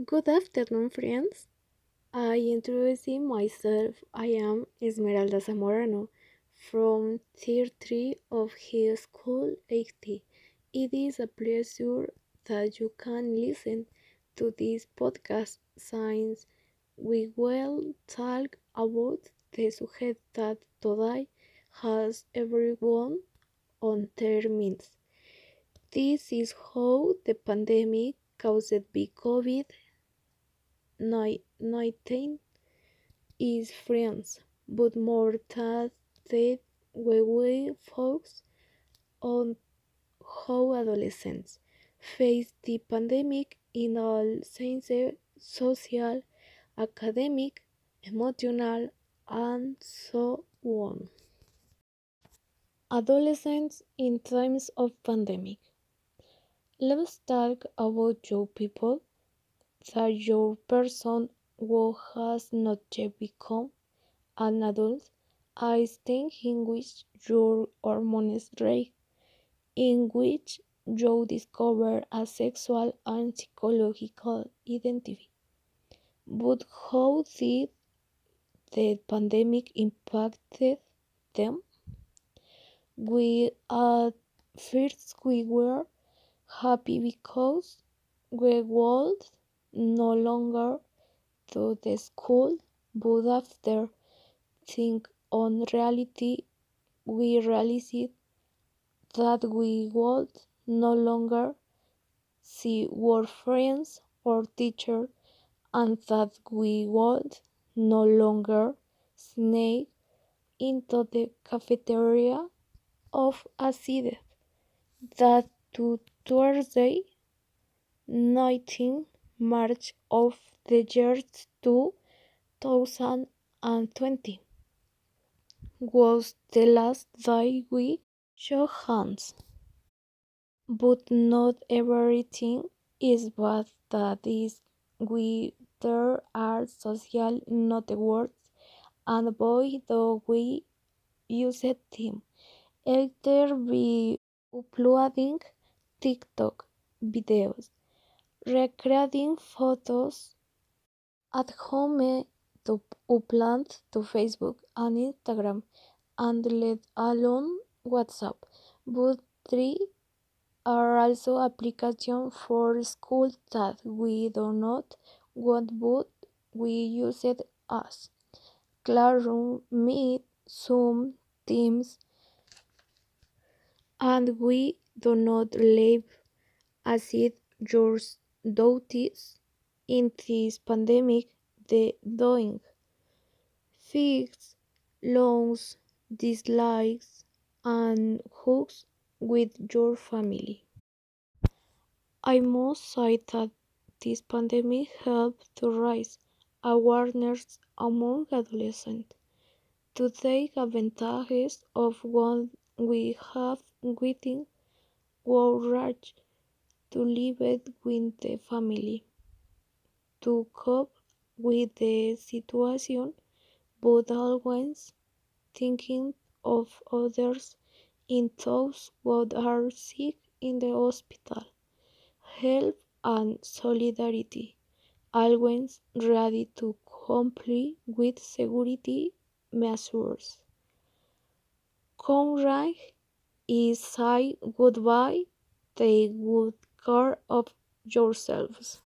Good afternoon, friends. I introduce myself. I am Esmeralda Zamorano from Tier 3 of High School 80. It is a pleasure that you can listen to this podcast since we will talk about the subject that today has everyone on their minds. This is how the pandemic caused by COVID 19 is friends, but more that, we will focus on how adolescents face the pandemic in all senses social, academic, emotional, and so on. Adolescents in times of pandemic. Let's talk about young people that your person who has not yet become an adult a stage in which your hormones rise, in which you discover a sexual and psychological identity. But how did the pandemic impacted them? We at first we were happy because we would no longer to the school, but after think on reality, we realized that we would no longer see our friends or teacher and that we would no longer sneak into the cafeteria of a city that to Thursday 19 March of the year 2020 was the last day we shook hands. But not everything is bad that is we there are social networks and boy do we use them. Either be uploading TikTok videos recreating photos at home to upload to Facebook and Instagram and let alone WhatsApp. But three are also applications for school that we do not want but we use it as Classroom, Meet, Zoom, Teams, and we do not live as it yours duties in this pandemic the doing. Fix loans dislikes and hugs with your family. I must say that this pandemic helped to raise awareness among adolescents to take advantage of what we have within our reach to live it with the family, to cope with the situation, but always thinking of others in those who are sick in the hospital. Help and solidarity, always ready to comply with security measures. Conrad is say goodbye, take good care of yourselves.